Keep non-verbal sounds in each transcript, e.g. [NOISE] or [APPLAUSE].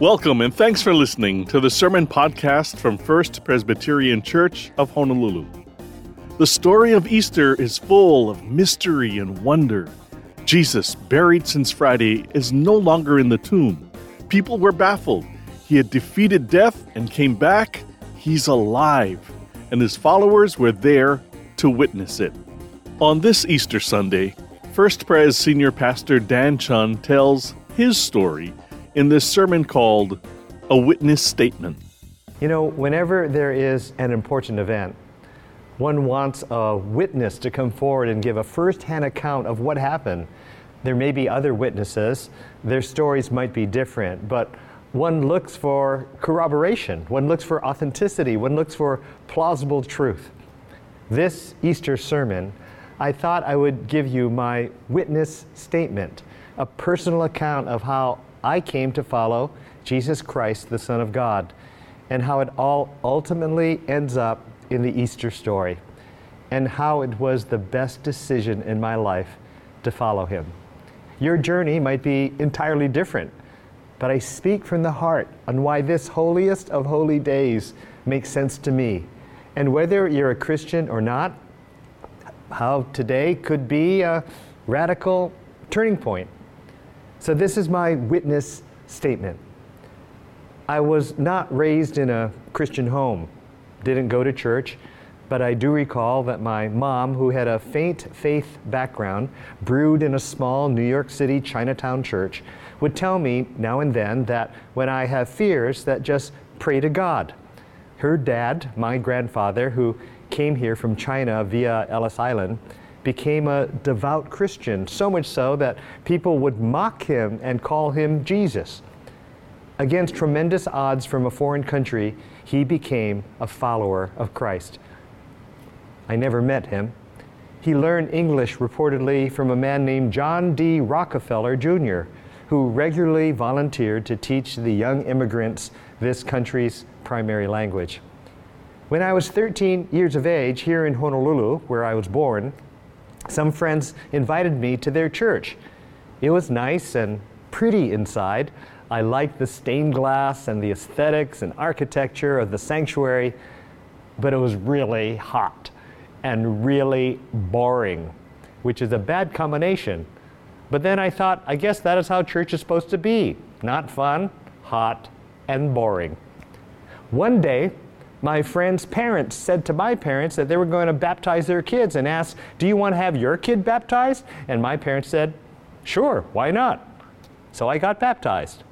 Welcome and thanks for listening to the Sermon Podcast from First Presbyterian Church of Honolulu. The story of Easter is full of mystery and wonder. Jesus, buried since Friday, is no longer in the tomb. People were baffled. He had defeated death and came back. He's alive. And his followers were there to witness it. On this Easter Sunday, First Pres Senior Pastor Dan Chun tells his story in this sermon called A Witness Statement. You know, whenever there is an important event, one wants a witness to come forward and give a first hand account of what happened. There may be other witnesses, their stories might be different, but one looks for corroboration, one looks for authenticity, one looks for plausible truth. This Easter sermon, I thought I would give you my witness statement, a personal account of how I came to follow Jesus Christ, the Son of God, and how it all ultimately ends up in the Easter story, and how it was the best decision in my life to follow Him. Your journey might be entirely different, but I speak from the heart on why this holiest of holy days makes sense to me. And whether you're a Christian or not, how today could be a radical turning point so, this is my witness statement. I was not raised in a Christian home, didn't go to church, but I do recall that my mom, who had a faint faith background, brewed in a small New York City Chinatown church, would tell me now and then that when I have fears, that just pray to God. Her dad, my grandfather, who came here from China via Ellis Island, became a devout Christian, so much so that people would mock him and call him Jesus. Against tremendous odds from a foreign country, he became a follower of Christ. I never met him. He learned English reportedly from a man named John D. Rockefeller Jr., who regularly volunteered to teach the young immigrants this country's primary language. When I was 13 years of age here in Honolulu, where I was born, some friends invited me to their church. It was nice and pretty inside. I liked the stained glass and the aesthetics and architecture of the sanctuary, but it was really hot and really boring, which is a bad combination. But then I thought, I guess that is how church is supposed to be not fun, hot, and boring. One day, my friend's parents said to my parents that they were going to baptize their kids and asked, Do you want to have your kid baptized? And my parents said, Sure, why not? So I got baptized.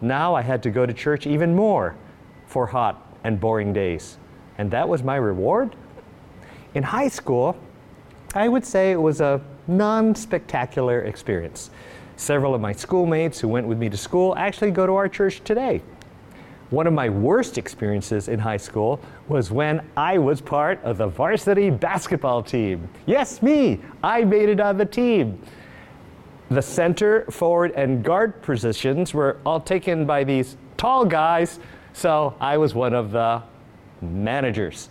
Now I had to go to church even more for hot and boring days. And that was my reward? In high school, I would say it was a non spectacular experience. Several of my schoolmates who went with me to school actually go to our church today. One of my worst experiences in high school was when I was part of the varsity basketball team. Yes, me! I made it on the team. The center, forward, and guard positions were all taken by these tall guys, so I was one of the managers.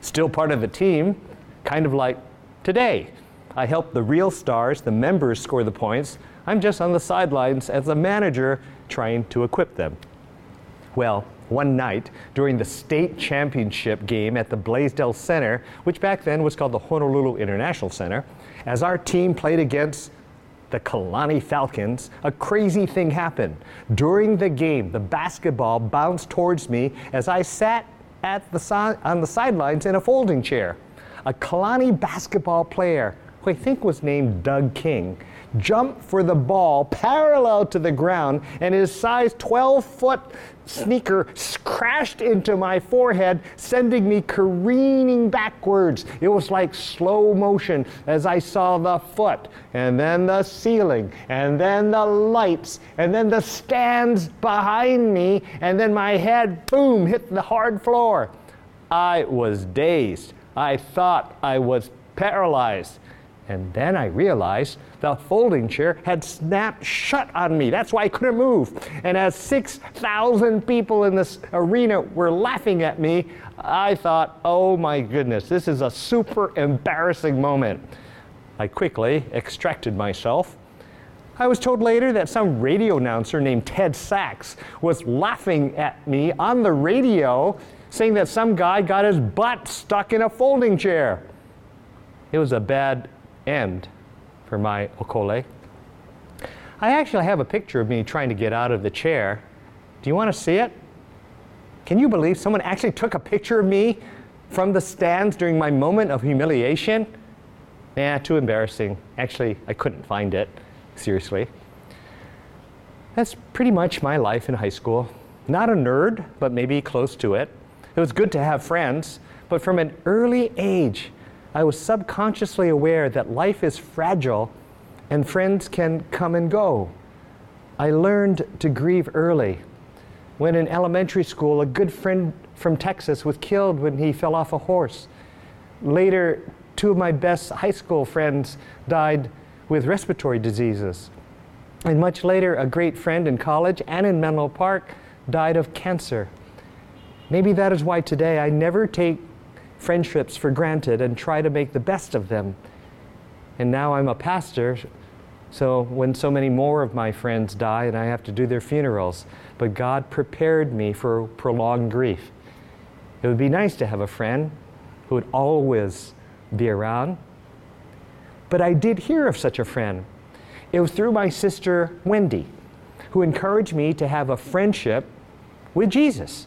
Still part of the team, kind of like today. I help the real stars, the members, score the points. I'm just on the sidelines as a manager trying to equip them. Well, one night during the state championship game at the Blaisdell Center, which back then was called the Honolulu International Center, as our team played against the Kalani Falcons, a crazy thing happened. During the game, the basketball bounced towards me as I sat at the si- on the sidelines in a folding chair. A Kalani basketball player, who I think was named Doug King, jumped for the ball parallel to the ground, and his size 12 foot sneaker crashed into my forehead, sending me careening backwards. It was like slow motion as I saw the foot, and then the ceiling, and then the lights, and then the stands behind me, and then my head, boom, hit the hard floor. I was dazed. I thought I was paralyzed. And then I realized the folding chair had snapped shut on me. That's why I couldn't move. And as 6,000 people in this arena were laughing at me, I thought, oh my goodness, this is a super embarrassing moment. I quickly extracted myself. I was told later that some radio announcer named Ted Sachs was laughing at me on the radio saying that some guy got his butt stuck in a folding chair. It was a bad end for my Okole. I actually have a picture of me trying to get out of the chair. Do you want to see it? Can you believe someone actually took a picture of me from the stands during my moment of humiliation? Nah, too embarrassing. Actually, I couldn't find it, seriously. That's pretty much my life in high school. Not a nerd, but maybe close to it. It was good to have friends, but from an early age, I was subconsciously aware that life is fragile and friends can come and go. I learned to grieve early. When in elementary school, a good friend from Texas was killed when he fell off a horse. Later, two of my best high school friends died with respiratory diseases. And much later, a great friend in college and in Menlo Park died of cancer. Maybe that is why today I never take friendships for granted and try to make the best of them. And now I'm a pastor, so when so many more of my friends die and I have to do their funerals, but God prepared me for prolonged grief. It would be nice to have a friend who would always be around. But I did hear of such a friend. It was through my sister Wendy, who encouraged me to have a friendship with Jesus.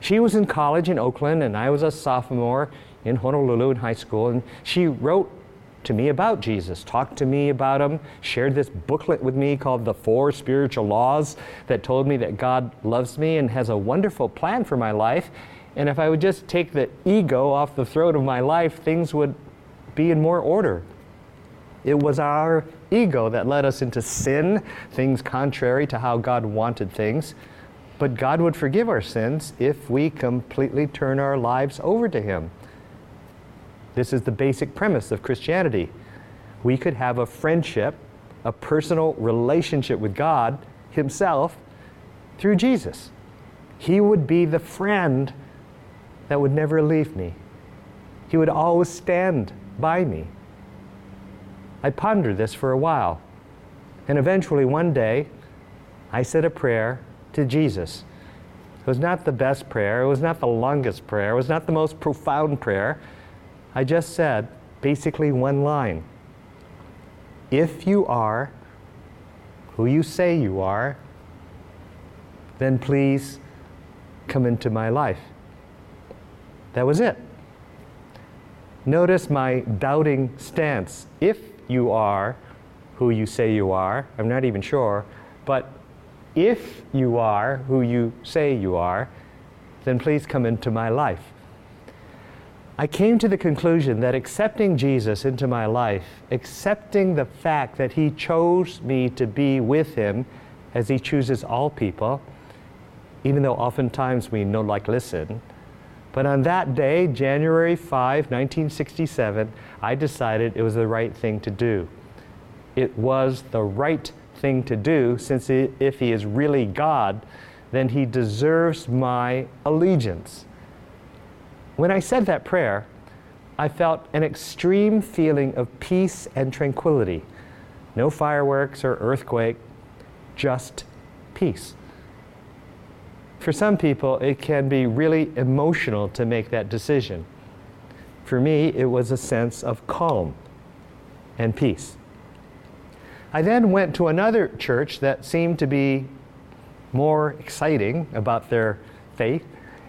She was in college in Oakland, and I was a sophomore in Honolulu in high school, and she wrote to me about Jesus, talked to me about him, shared this booklet with me called The Four Spiritual Laws that told me that God loves me and has a wonderful plan for my life. And if I would just take the ego off the throat of my life, things would be in more order. It was our ego that led us into sin, things contrary to how God wanted things. But God would forgive our sins if we completely turn our lives over to Him. This is the basic premise of Christianity. We could have a friendship, a personal relationship with God Himself through Jesus. He would be the friend that would never leave me. He would always stand by me. I pondered this for a while. And eventually, one day, I said a prayer to Jesus. It was not the best prayer, it was not the longest prayer, it was not the most profound prayer. I just said basically one line If you are who you say you are, then please come into my life. That was it. Notice my doubting stance. If you are who you say you are, I'm not even sure, but if you are who you say you are, then please come into my life. I came to the conclusion that accepting Jesus into my life, accepting the fact that He chose me to be with Him as He chooses all people, even though oftentimes we no like listen, but on that day, January 5, 1967, I decided it was the right thing to do. It was the right thing to do since if he is really God, then he deserves my allegiance. When I said that prayer, I felt an extreme feeling of peace and tranquility. No fireworks or earthquake, just peace. For some people, it can be really emotional to make that decision. For me, it was a sense of calm and peace. I then went to another church that seemed to be more exciting about their faith,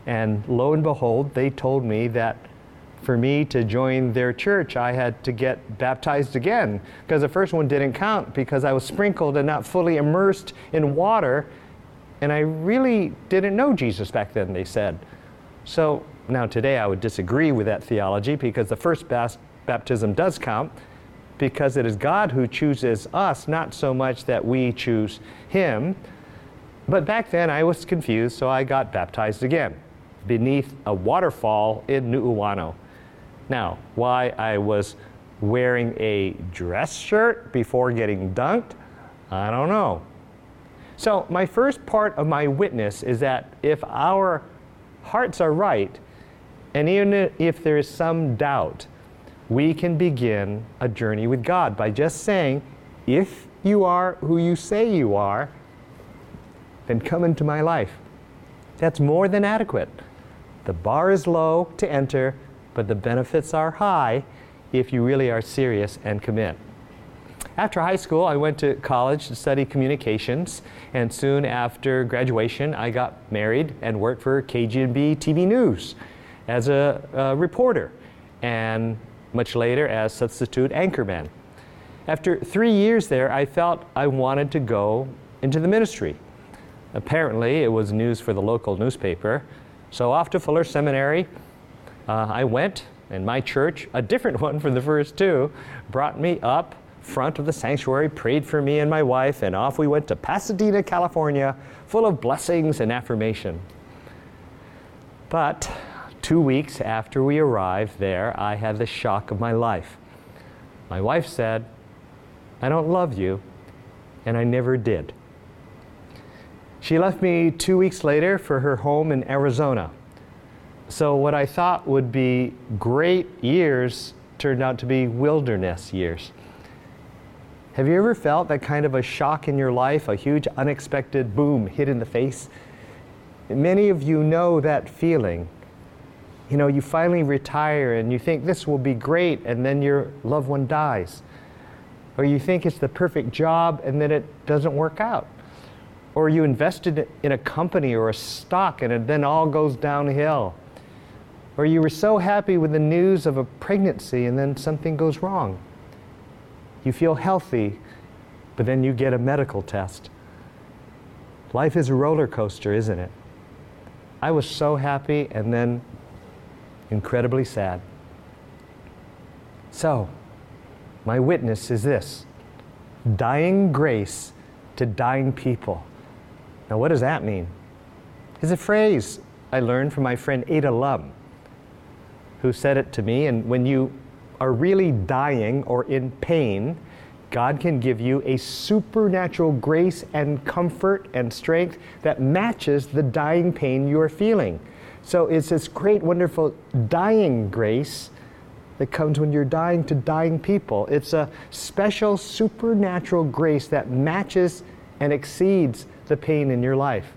and lo and behold, they told me that for me to join their church, I had to get baptized again because the first one didn't count because I was sprinkled and not fully immersed in water. And I really didn't know Jesus back then, they said. So now today I would disagree with that theology because the first baptism does count because it is God who chooses us, not so much that we choose Him. But back then I was confused, so I got baptized again beneath a waterfall in Nu'uanu. Now, why I was wearing a dress shirt before getting dunked, I don't know. So, my first part of my witness is that if our hearts are right, and even if there is some doubt, we can begin a journey with God by just saying, If you are who you say you are, then come into my life. That's more than adequate. The bar is low to enter, but the benefits are high if you really are serious and commit. After high school, I went to college to study communications, and soon after graduation, I got married and worked for KGMB TV News as a, a reporter, and much later as substitute anchorman. After three years there, I felt I wanted to go into the ministry. Apparently, it was news for the local newspaper. So off to Fuller Seminary, uh, I went, and my church, a different [LAUGHS] one from the first two, brought me up front of the sanctuary, prayed for me and my wife, and off we went to Pasadena, California, full of blessings and affirmation. But two weeks after we arrived there, I had the shock of my life. My wife said, I don't love you, and I never did. She left me two weeks later for her home in Arizona. So, what I thought would be great years turned out to be wilderness years. Have you ever felt that kind of a shock in your life, a huge unexpected boom hit in the face? Many of you know that feeling. You know, you finally retire and you think this will be great, and then your loved one dies. Or you think it's the perfect job and then it doesn't work out or you invested in a company or a stock and it then all goes downhill. Or you were so happy with the news of a pregnancy and then something goes wrong. You feel healthy, but then you get a medical test. Life is a roller coaster, isn't it? I was so happy and then incredibly sad. So, my witness is this dying grace to dying people. Now, what does that mean? It's a phrase I learned from my friend Ada Lum, who said it to me. And when you are really dying or in pain, God can give you a supernatural grace and comfort and strength that matches the dying pain you're feeling. So it's this great, wonderful dying grace that comes when you're dying to dying people. It's a special supernatural grace that matches and exceeds the pain in your life.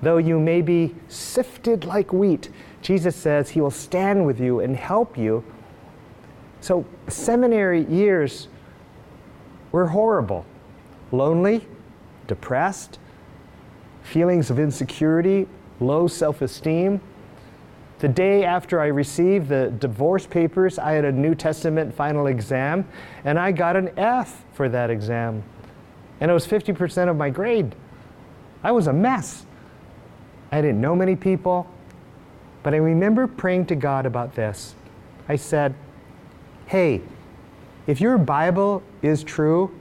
Though you may be sifted like wheat, Jesus says he will stand with you and help you. So, seminary years were horrible lonely, depressed, feelings of insecurity, low self esteem. The day after I received the divorce papers, I had a New Testament final exam, and I got an F for that exam. And it was 50% of my grade. I was a mess. I didn't know many people, but I remember praying to God about this. I said, Hey, if your Bible is true,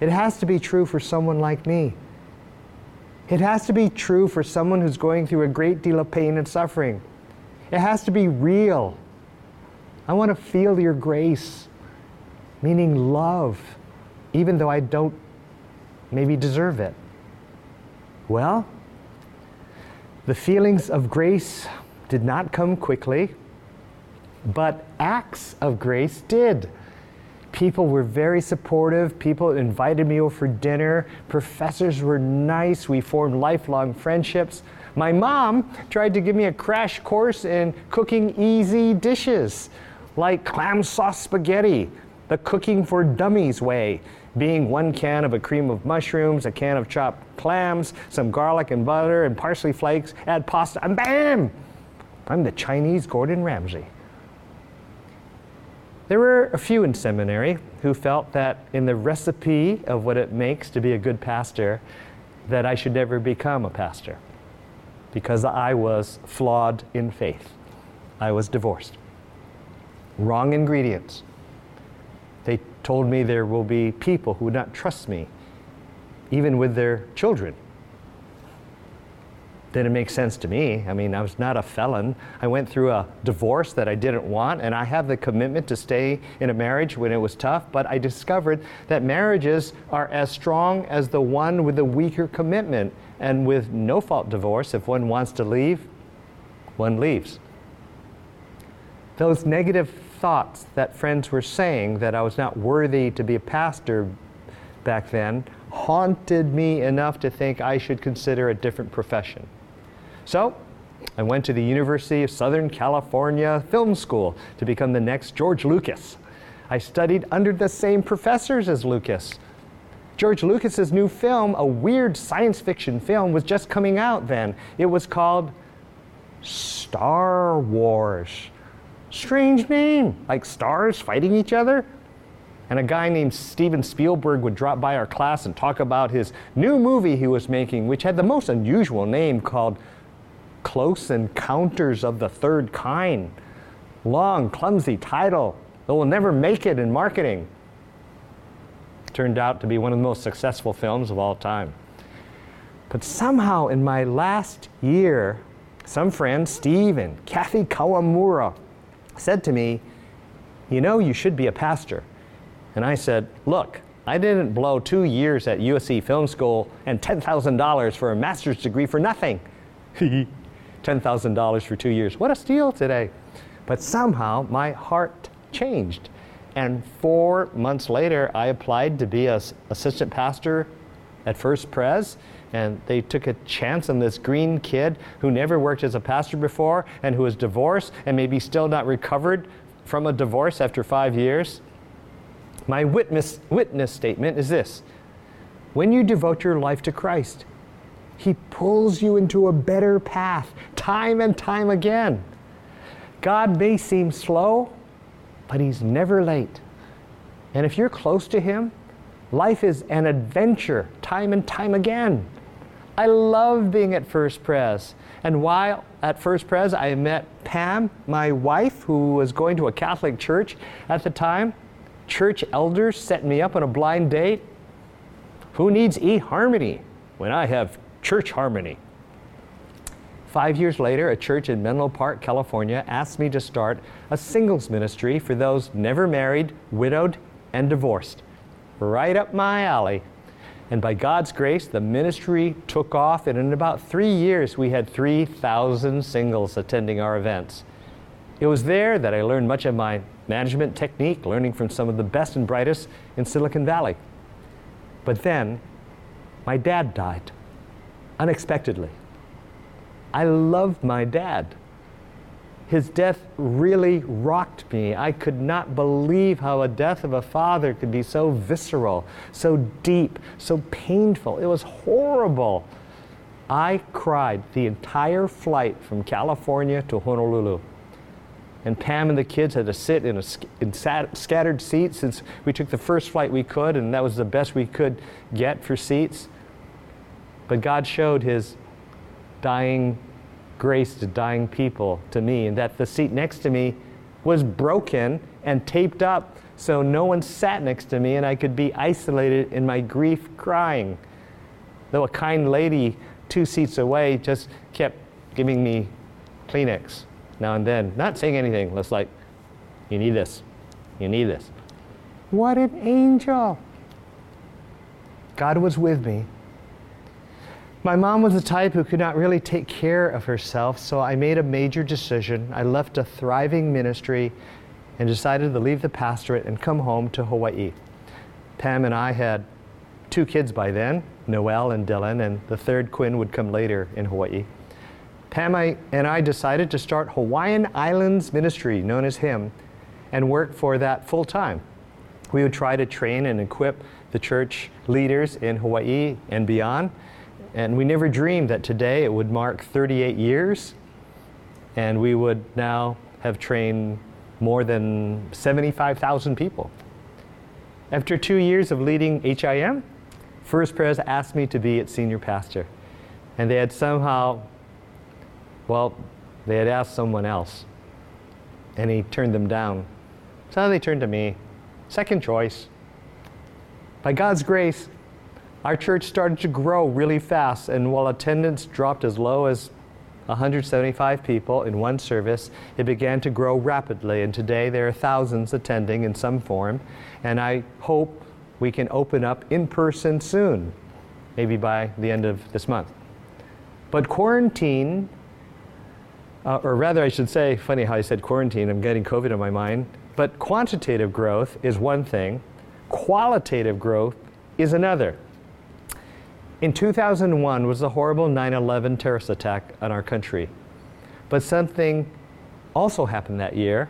it has to be true for someone like me. It has to be true for someone who's going through a great deal of pain and suffering. It has to be real. I want to feel your grace, meaning love, even though I don't maybe deserve it. Well, the feelings of grace did not come quickly, but acts of grace did. People were very supportive. People invited me over for dinner. Professors were nice. We formed lifelong friendships. My mom tried to give me a crash course in cooking easy dishes like clam sauce spaghetti, the cooking for dummies way being one can of a cream of mushrooms, a can of chopped clams, some garlic and butter and parsley flakes, add pasta, and bam! I'm the Chinese Gordon Ramsay. There were a few in seminary who felt that in the recipe of what it makes to be a good pastor, that I should never become a pastor because I was flawed in faith. I was divorced. Wrong ingredients. They told me there will be people who would not trust me, even with their children. Didn't make sense to me. I mean, I was not a felon. I went through a divorce that I didn't want, and I have the commitment to stay in a marriage when it was tough. But I discovered that marriages are as strong as the one with the weaker commitment. And with no fault divorce, if one wants to leave, one leaves. Those negative thoughts that friends were saying that I was not worthy to be a pastor back then haunted me enough to think I should consider a different profession. So I went to the University of Southern California Film School to become the next George Lucas. I studied under the same professors as Lucas. George Lucas's new film, a weird science fiction film, was just coming out then. It was called Star Wars. Strange name, like stars fighting each other. And a guy named Steven Spielberg would drop by our class and talk about his new movie he was making, which had the most unusual name called Close Encounters of the Third Kind. Long, clumsy title that will never make it in marketing. Turned out to be one of the most successful films of all time. But somehow in my last year, some friend, Steve and Kathy Kawamura, said to me, You know, you should be a pastor. And I said, Look, I didn't blow two years at USC Film School and $10,000 for a master's degree for nothing. [LAUGHS] $10,000 for two years. What a steal today. But somehow my heart changed. And four months later, I applied to be an assistant pastor at First Pres, and they took a chance on this green kid who never worked as a pastor before and who was divorced and maybe still not recovered from a divorce after five years. My witness, witness statement is this when you devote your life to Christ, He pulls you into a better path time and time again. God may seem slow, but He's never late. And if you're close to Him, life is an adventure time and time again. I love being at First Pres. And while at First Pres, I met Pam, my wife, who was going to a Catholic church at the time. Church elders set me up on a blind date. Who needs eHarmony when I have church harmony? Five years later, a church in Menlo Park, California asked me to start a singles ministry for those never married, widowed, and divorced. Right up my alley. And by God's grace, the ministry took off, and in about three years, we had 3,000 singles attending our events. It was there that I learned much of my management technique, learning from some of the best and brightest in Silicon Valley. But then, my dad died unexpectedly. I loved my dad. His death really rocked me. I could not believe how a death of a father could be so visceral, so deep, so painful. It was horrible. I cried the entire flight from California to Honolulu. And Pam and the kids had to sit in, a, in sat, scattered seats since we took the first flight we could, and that was the best we could get for seats. But God showed His dying grace to dying people to me, and that the seat next to me was broken and taped up so no one sat next to me and I could be isolated in my grief crying. Though a kind lady two seats away just kept giving me Kleenex now and then, not saying anything, just like, you need this, you need this. What an angel! God was with me my mom was the type who could not really take care of herself, so I made a major decision. I left a thriving ministry and decided to leave the pastorate and come home to Hawaii. Pam and I had two kids by then, Noel and Dylan, and the third Quinn would come later in Hawaii. Pam and I decided to start Hawaiian Islands Ministry, known as HIM, and work for that full time. We would try to train and equip the church leaders in Hawaii and beyond and we never dreamed that today it would mark 38 years and we would now have trained more than 75,000 people. After two years of leading HIM, First Pres asked me to be its senior pastor. And they had somehow, well, they had asked someone else. And he turned them down. So they turned to me. Second choice. By God's grace, our church started to grow really fast, and while attendance dropped as low as 175 people in one service, it began to grow rapidly, and today there are thousands attending in some form, and I hope we can open up in person soon, maybe by the end of this month. But quarantine, uh, or rather, I should say, funny how I said quarantine, I'm getting COVID in my mind, but quantitative growth is one thing, qualitative growth is another. In 2001 was the horrible 9 11 terrorist attack on our country. But something also happened that year.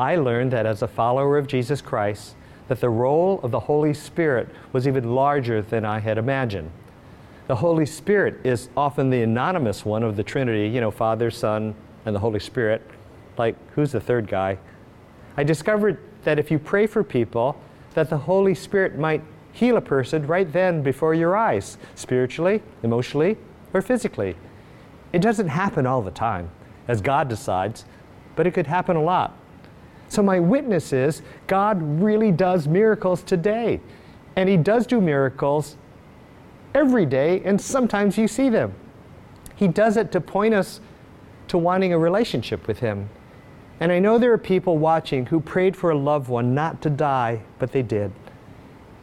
I learned that as a follower of Jesus Christ, that the role of the Holy Spirit was even larger than I had imagined. The Holy Spirit is often the anonymous one of the Trinity, you know, Father, Son, and the Holy Spirit. Like, who's the third guy? I discovered that if you pray for people, that the Holy Spirit might heal a person right then before your eyes, spiritually, emotionally, or physically. It doesn't happen all the time, as God decides, but it could happen a lot. So, my witness is God really does miracles today. And He does do miracles every day, and sometimes you see them. He does it to point us to wanting a relationship with Him. And I know there are people watching who prayed for a loved one not to die, but they did.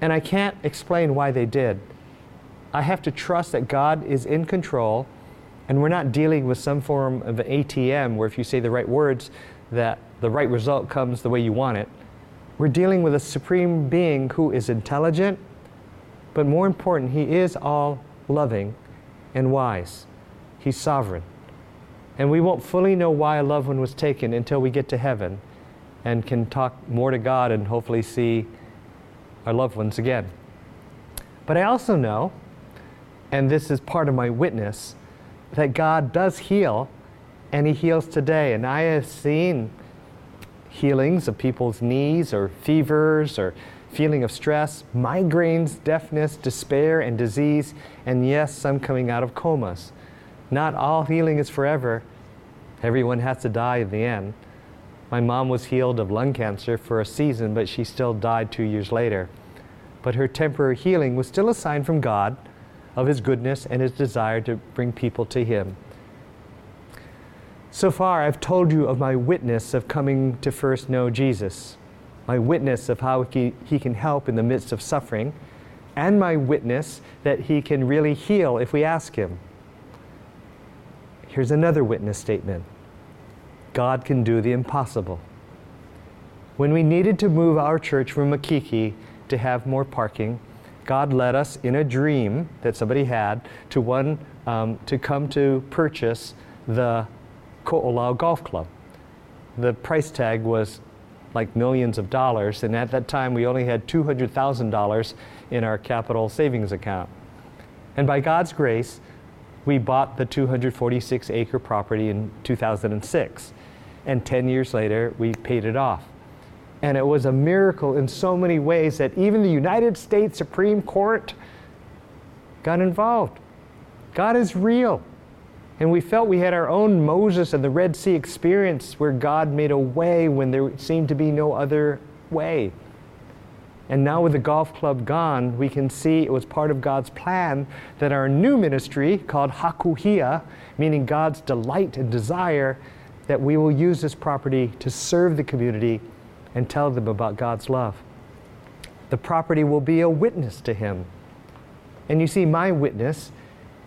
And I can't explain why they did. I have to trust that God is in control and we're not dealing with some form of ATM where if you say the right words that the right result comes the way you want it. We're dealing with a supreme being who is intelligent, but more important, he is all loving and wise. He's sovereign. And we won't fully know why a loved one was taken until we get to heaven and can talk more to God and hopefully see our loved ones again. But I also know, and this is part of my witness, that God does heal and He heals today. And I have seen healings of people's knees or fevers or feeling of stress, migraines, deafness, despair, and disease, and yes, some coming out of comas. Not all healing is forever. Everyone has to die in the end. My mom was healed of lung cancer for a season, but she still died two years later. But her temporary healing was still a sign from God of His goodness and His desire to bring people to Him. So far, I've told you of my witness of coming to first know Jesus, my witness of how he, he can help in the midst of suffering, and my witness that He can really heal if we ask Him. Here's another witness statement God can do the impossible. When we needed to move our church from Makiki to have more parking, God led us in a dream that somebody had to one um, to come to purchase the Ko'olau Golf Club. The price tag was like millions of dollars, and at that time we only had $200,000 in our capital savings account. And by God's grace, we bought the 246 acre property in 2006 and 10 years later, we paid it off. And it was a miracle in so many ways that even the United States Supreme Court got involved. God is real. And we felt we had our own Moses and the Red Sea experience where God made a way when there seemed to be no other way. And now, with the golf club gone, we can see it was part of God's plan that our new ministry, called Hakuhia, meaning God's delight and desire, that we will use this property to serve the community and tell them about God's love. The property will be a witness to Him. And you see, my witness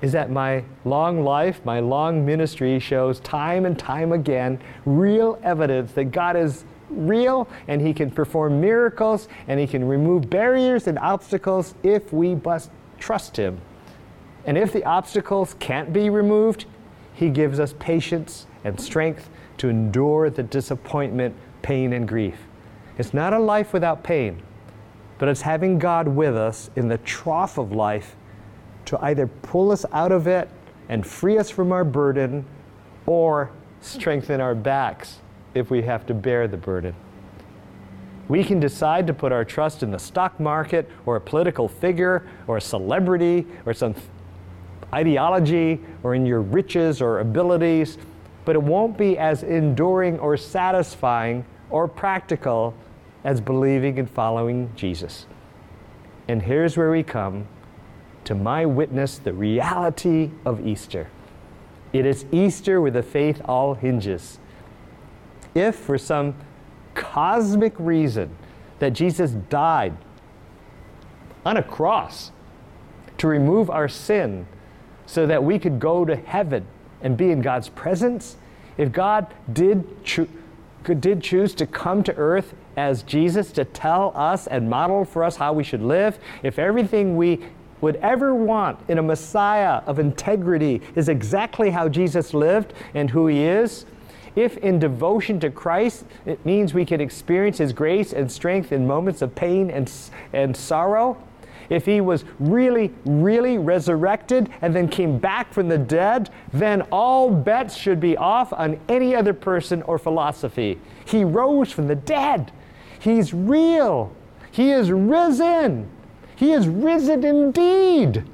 is that my long life, my long ministry shows time and time again real evidence that God is real and He can perform miracles and He can remove barriers and obstacles if we must trust Him. And if the obstacles can't be removed, He gives us patience and strength to endure the disappointment, pain, and grief. It's not a life without pain, but it's having God with us in the trough of life to either pull us out of it and free us from our burden or strengthen our backs if we have to bear the burden. We can decide to put our trust in the stock market or a political figure or a celebrity or some ideology or in your riches or abilities but it won't be as enduring or satisfying or practical as believing and following Jesus. And here's where we come to my witness the reality of Easter. It is Easter where the faith all hinges. If for some cosmic reason that Jesus died on a cross to remove our sin so that we could go to heaven and be in God's presence, if God did did choose to come to earth as Jesus to tell us and model for us how we should live, if everything we would ever want in a Messiah of integrity is exactly how Jesus lived and who he is, if in devotion to Christ it means we can experience his grace and strength in moments of pain and, and sorrow, if he was really, really resurrected and then came back from the dead, then all bets should be off on any other person or philosophy. He rose from the dead. He's real. He is risen. He is risen indeed.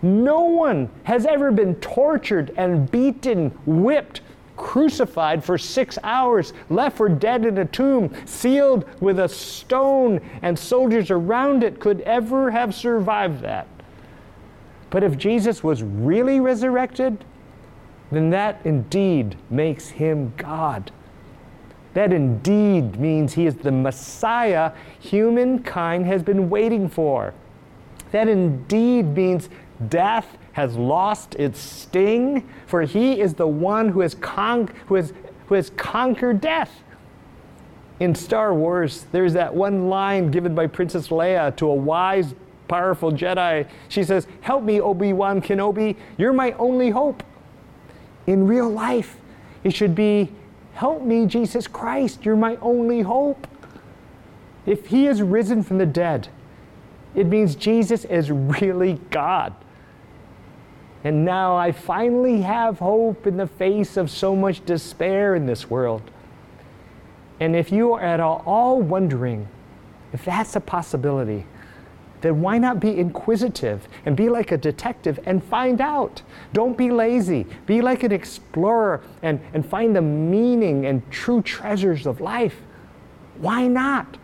No one has ever been tortured and beaten, whipped, crucified for six hours, left for dead in a tomb, sealed with a stone, and soldiers around it could ever have survived that. But if Jesus was really resurrected, then that indeed makes him God. That indeed means he is the Messiah humankind has been waiting for. That indeed means death has lost its sting, for he is the one who has, con- who has, who has conquered death. In Star Wars, there's that one line given by Princess Leia to a wise, powerful Jedi. She says, Help me, Obi Wan Kenobi, you're my only hope. In real life, it should be, Help me, Jesus Christ, you're my only hope. If he is risen from the dead, it means Jesus is really God. And now I finally have hope in the face of so much despair in this world. And if you are at all wondering if that's a possibility, then why not be inquisitive and be like a detective and find out? Don't be lazy. Be like an explorer and, and find the meaning and true treasures of life. Why not?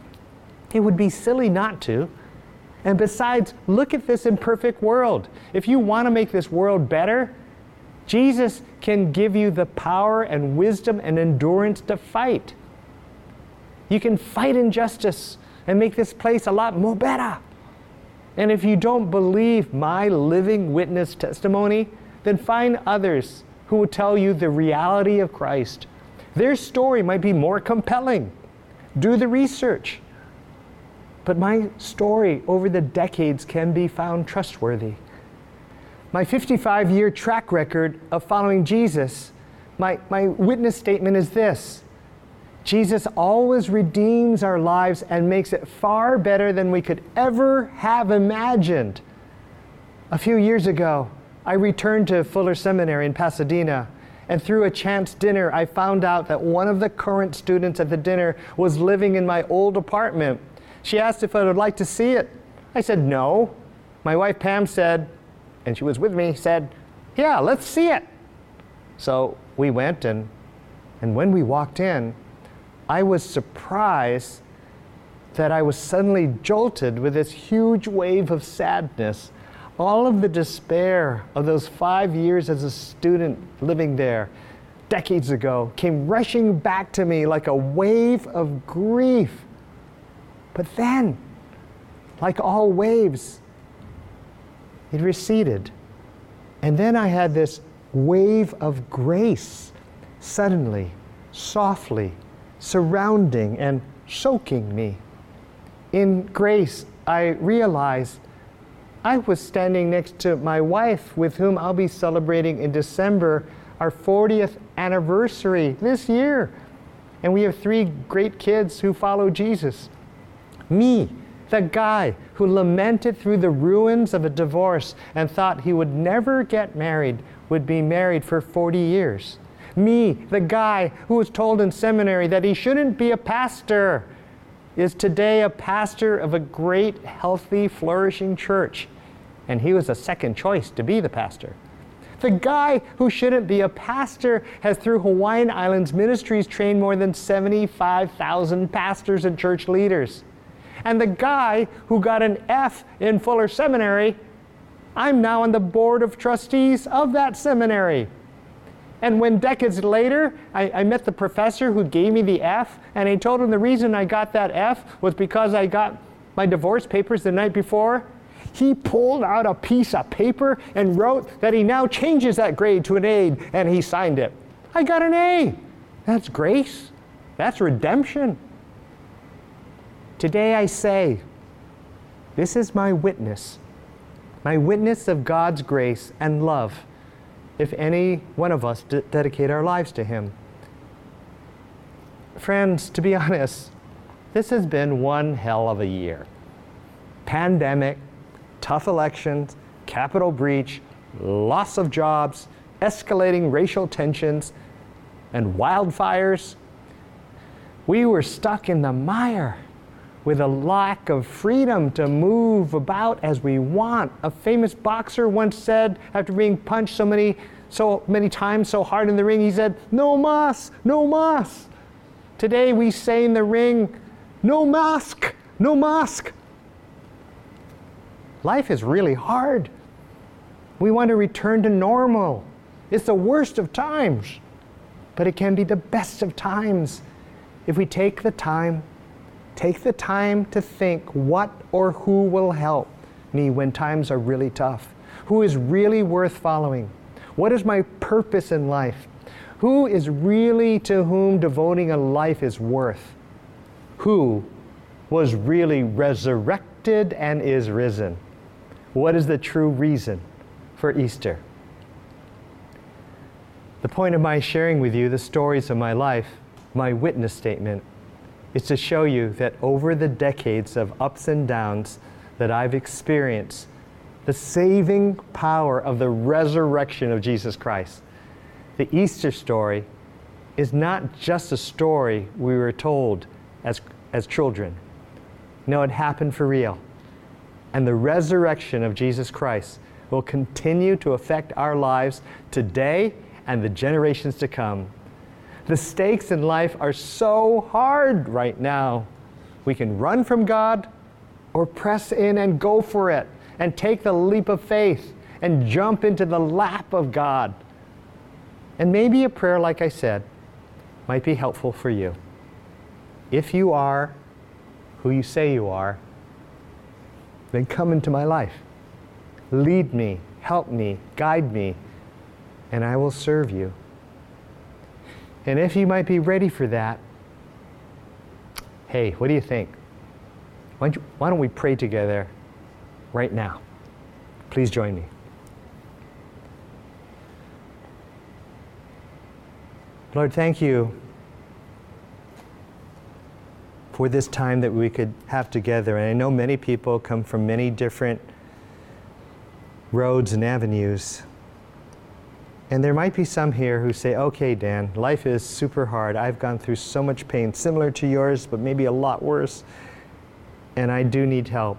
It would be silly not to. And besides, look at this imperfect world. If you want to make this world better, Jesus can give you the power and wisdom and endurance to fight. You can fight injustice and make this place a lot more better. And if you don't believe my living witness testimony, then find others who will tell you the reality of Christ. Their story might be more compelling. Do the research. But my story over the decades can be found trustworthy. My 55 year track record of following Jesus, my, my witness statement is this Jesus always redeems our lives and makes it far better than we could ever have imagined. A few years ago, I returned to Fuller Seminary in Pasadena, and through a chance dinner, I found out that one of the current students at the dinner was living in my old apartment she asked if I would like to see it. I said, no. My wife Pam said, and she was with me, said, yeah, let's see it. So we went, and, and when we walked in, I was surprised that I was suddenly jolted with this huge wave of sadness. All of the despair of those five years as a student living there decades ago came rushing back to me like a wave of grief. But then, like all waves, it receded. And then I had this wave of grace suddenly, softly, surrounding and soaking me. In grace, I realized I was standing next to my wife, with whom I'll be celebrating in December our 40th anniversary this year. And we have three great kids who follow Jesus. Me, the guy who lamented through the ruins of a divorce and thought he would never get married, would be married for 40 years. Me, the guy who was told in seminary that he shouldn't be a pastor, is today a pastor of a great, healthy, flourishing church. And he was a second choice to be the pastor. The guy who shouldn't be a pastor has, through Hawaiian Islands Ministries, trained more than 75,000 pastors and church leaders. And the guy who got an F in Fuller Seminary, I'm now on the board of trustees of that seminary. And when decades later, I, I, met the professor who gave me the F, and I told him the reason I got that F was because I got my divorce papers the night before. He pulled out a piece of paper and wrote that he now changes that grade to an A, and he signed it. I got an A. That's grace. That's redemption. Today I say, this is my witness, my witness of God's grace and love, if any one of us dedicate our lives to Him. Friends, to be [LAUGHS] honest, this has been one hell of a year. Pandemic, tough elections, capital breach, loss of jobs, escalating racial tensions, and wildfires. We were stuck in the mire with a lack of freedom to move about as we want. A famous boxer once said, after being punched so many, so many times so hard in the ring, he said, No mas, no mas. Today we say in the ring, No mask, no mask. Life is really hard. We want to return to normal. It's the worst of times, but it can be the best of times if we take the time Take the time to think what or who will help me when times are really tough. Who is really worth following? What is my purpose in life? Who is really to whom devoting a life is worth? Who was really resurrected and is risen? What is the true reason for Easter? The point of my sharing with you the stories of my life, my witness statement, is to show you that over the decades of ups and downs that I've experienced, the saving power of the resurrection of Jesus Christ. The Easter story is not just a story we were told as, as children. No, it happened for real. And the resurrection of Jesus Christ will continue to affect our lives today and the generations to come. The stakes in life are so hard right now. We can run from God or press in and go for it and take the leap of faith and jump into the lap of God. And maybe a prayer, like I said, might be helpful for you. If you are who you say you are, then come into my life. Lead me, help me, guide me, and I will serve you. And if you might be ready for that, hey, what do you think? Why don't, you, why don't we pray together right now? Please join me. Lord, thank you for this time that we could have together. And I know many people come from many different roads and avenues. And there might be some here who say, okay, Dan, life is super hard. I've gone through so much pain, similar to yours, but maybe a lot worse. And I do need help.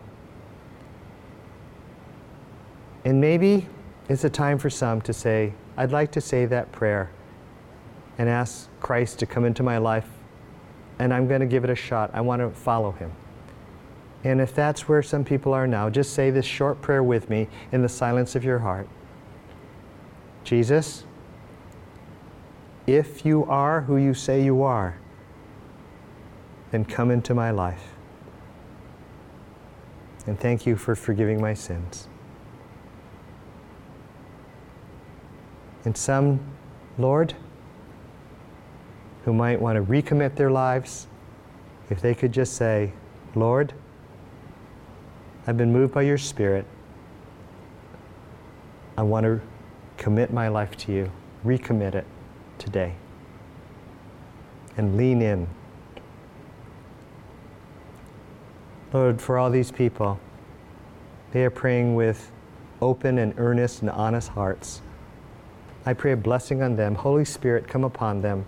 And maybe it's a time for some to say, I'd like to say that prayer and ask Christ to come into my life, and I'm going to give it a shot. I want to follow him. And if that's where some people are now, just say this short prayer with me in the silence of your heart. Jesus, if you are who you say you are, then come into my life. And thank you for forgiving my sins. And some, Lord, who might want to recommit their lives, if they could just say, Lord, I've been moved by your Spirit. I want to commit my life to you, recommit it today, and lean in. Lord, for all these people, they are praying with open and earnest and honest hearts. I pray a blessing on them. Holy Spirit, come upon them,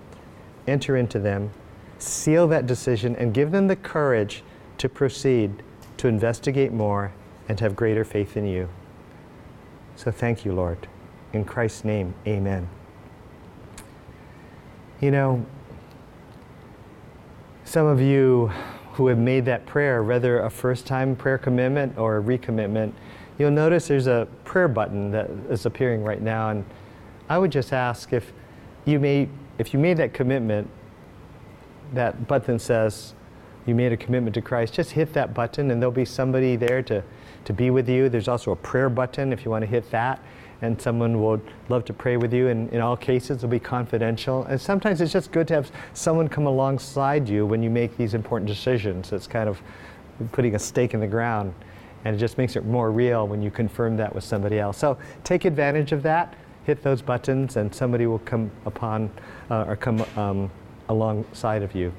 enter into them, seal that decision, and give them the courage to proceed, to investigate more, and have greater faith in you. So thank you, Lord. In Christ's name, amen. You know, some of you who have made that prayer, whether a first time prayer commitment or a recommitment, you'll notice there's a prayer button that is appearing right now. And I would just ask if you made, if you made that commitment, that button says you made a commitment to Christ, just hit that button and there'll be somebody there to, to be with you. There's also a prayer button if you want to hit that and someone would love to pray with you. And in all cases, it'll be confidential. And sometimes it's just good to have someone come alongside you when you make these important decisions. It's kind of putting a stake in the ground. And it just makes it more real when you confirm that with somebody else. So take advantage of that. Hit those buttons, and somebody will come upon uh, or come um, alongside of you.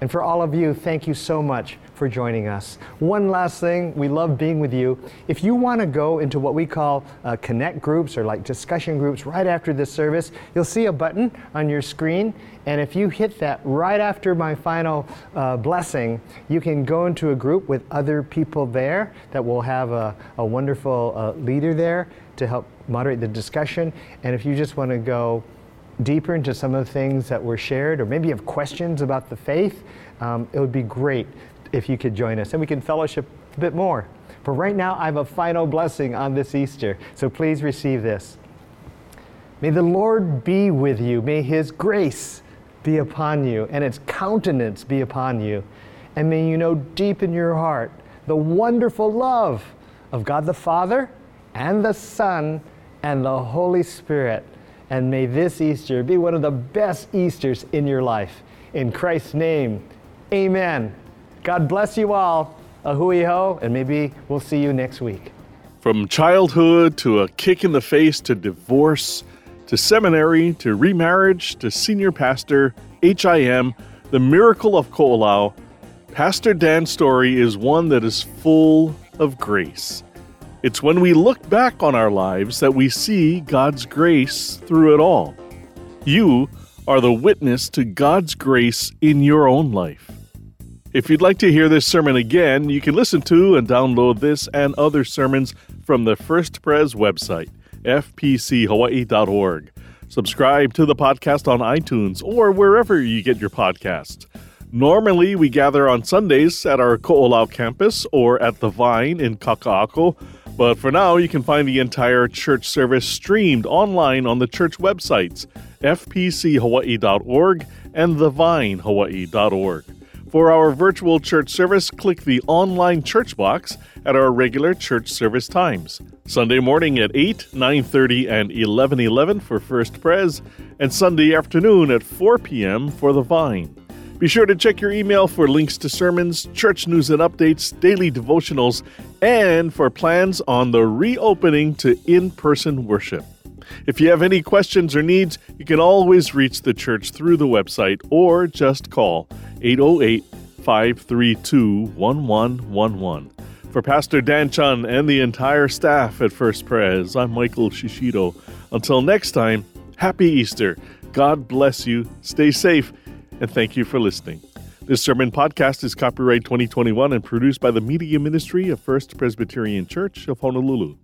And for all of you, thank you so much for joining us. One last thing, we love being with you. If you want to go into what we call uh, connect groups or like discussion groups right after this service, you'll see a button on your screen. And if you hit that right after my final uh, blessing, you can go into a group with other people there that will have a, a wonderful uh, leader there to help moderate the discussion. And if you just want to go, deeper into some of the things that were shared, or maybe you have questions about the faith, um, it would be great if you could join us and we can fellowship a bit more. For right now, I have a final blessing on this Easter, so please receive this. May the Lord be with you. May His grace be upon you and its countenance be upon you. And may you know deep in your heart the wonderful love of God the Father and the Son and the Holy Spirit and may this Easter be one of the best Easters in your life. In Christ's name, amen. God bless you all. A hui ho, and maybe we'll see you next week. From childhood to a kick in the face to divorce to seminary to remarriage to senior pastor, HIM, the miracle of Ko'olau, Pastor Dan's story is one that is full of grace. It's when we look back on our lives that we see God's grace through it all. You are the witness to God's grace in your own life. If you'd like to hear this sermon again, you can listen to and download this and other sermons from the First Pres website, fpchawaii.org. Subscribe to the podcast on iTunes or wherever you get your podcasts. Normally, we gather on Sundays at our Ko'olau campus or at the Vine in Kaka'ako but for now, you can find the entire church service streamed online on the church websites, fpchawaii.org and thevinehawaii.org. For our virtual church service, click the online church box at our regular church service times. Sunday morning at 8, 9:30 and 11:11 for First Pres, and Sunday afternoon at 4 p.m. for the Vine. Be sure to check your email for links to sermons, church news and updates, daily devotionals, and for plans on the reopening to in person worship. If you have any questions or needs, you can always reach the church through the website or just call 808 532 1111. For Pastor Dan Chun and the entire staff at First Pres, I'm Michael Shishido. Until next time, happy Easter. God bless you. Stay safe and thank you for listening. This sermon podcast is copyright 2021 and produced by the Media Ministry of First Presbyterian Church of Honolulu.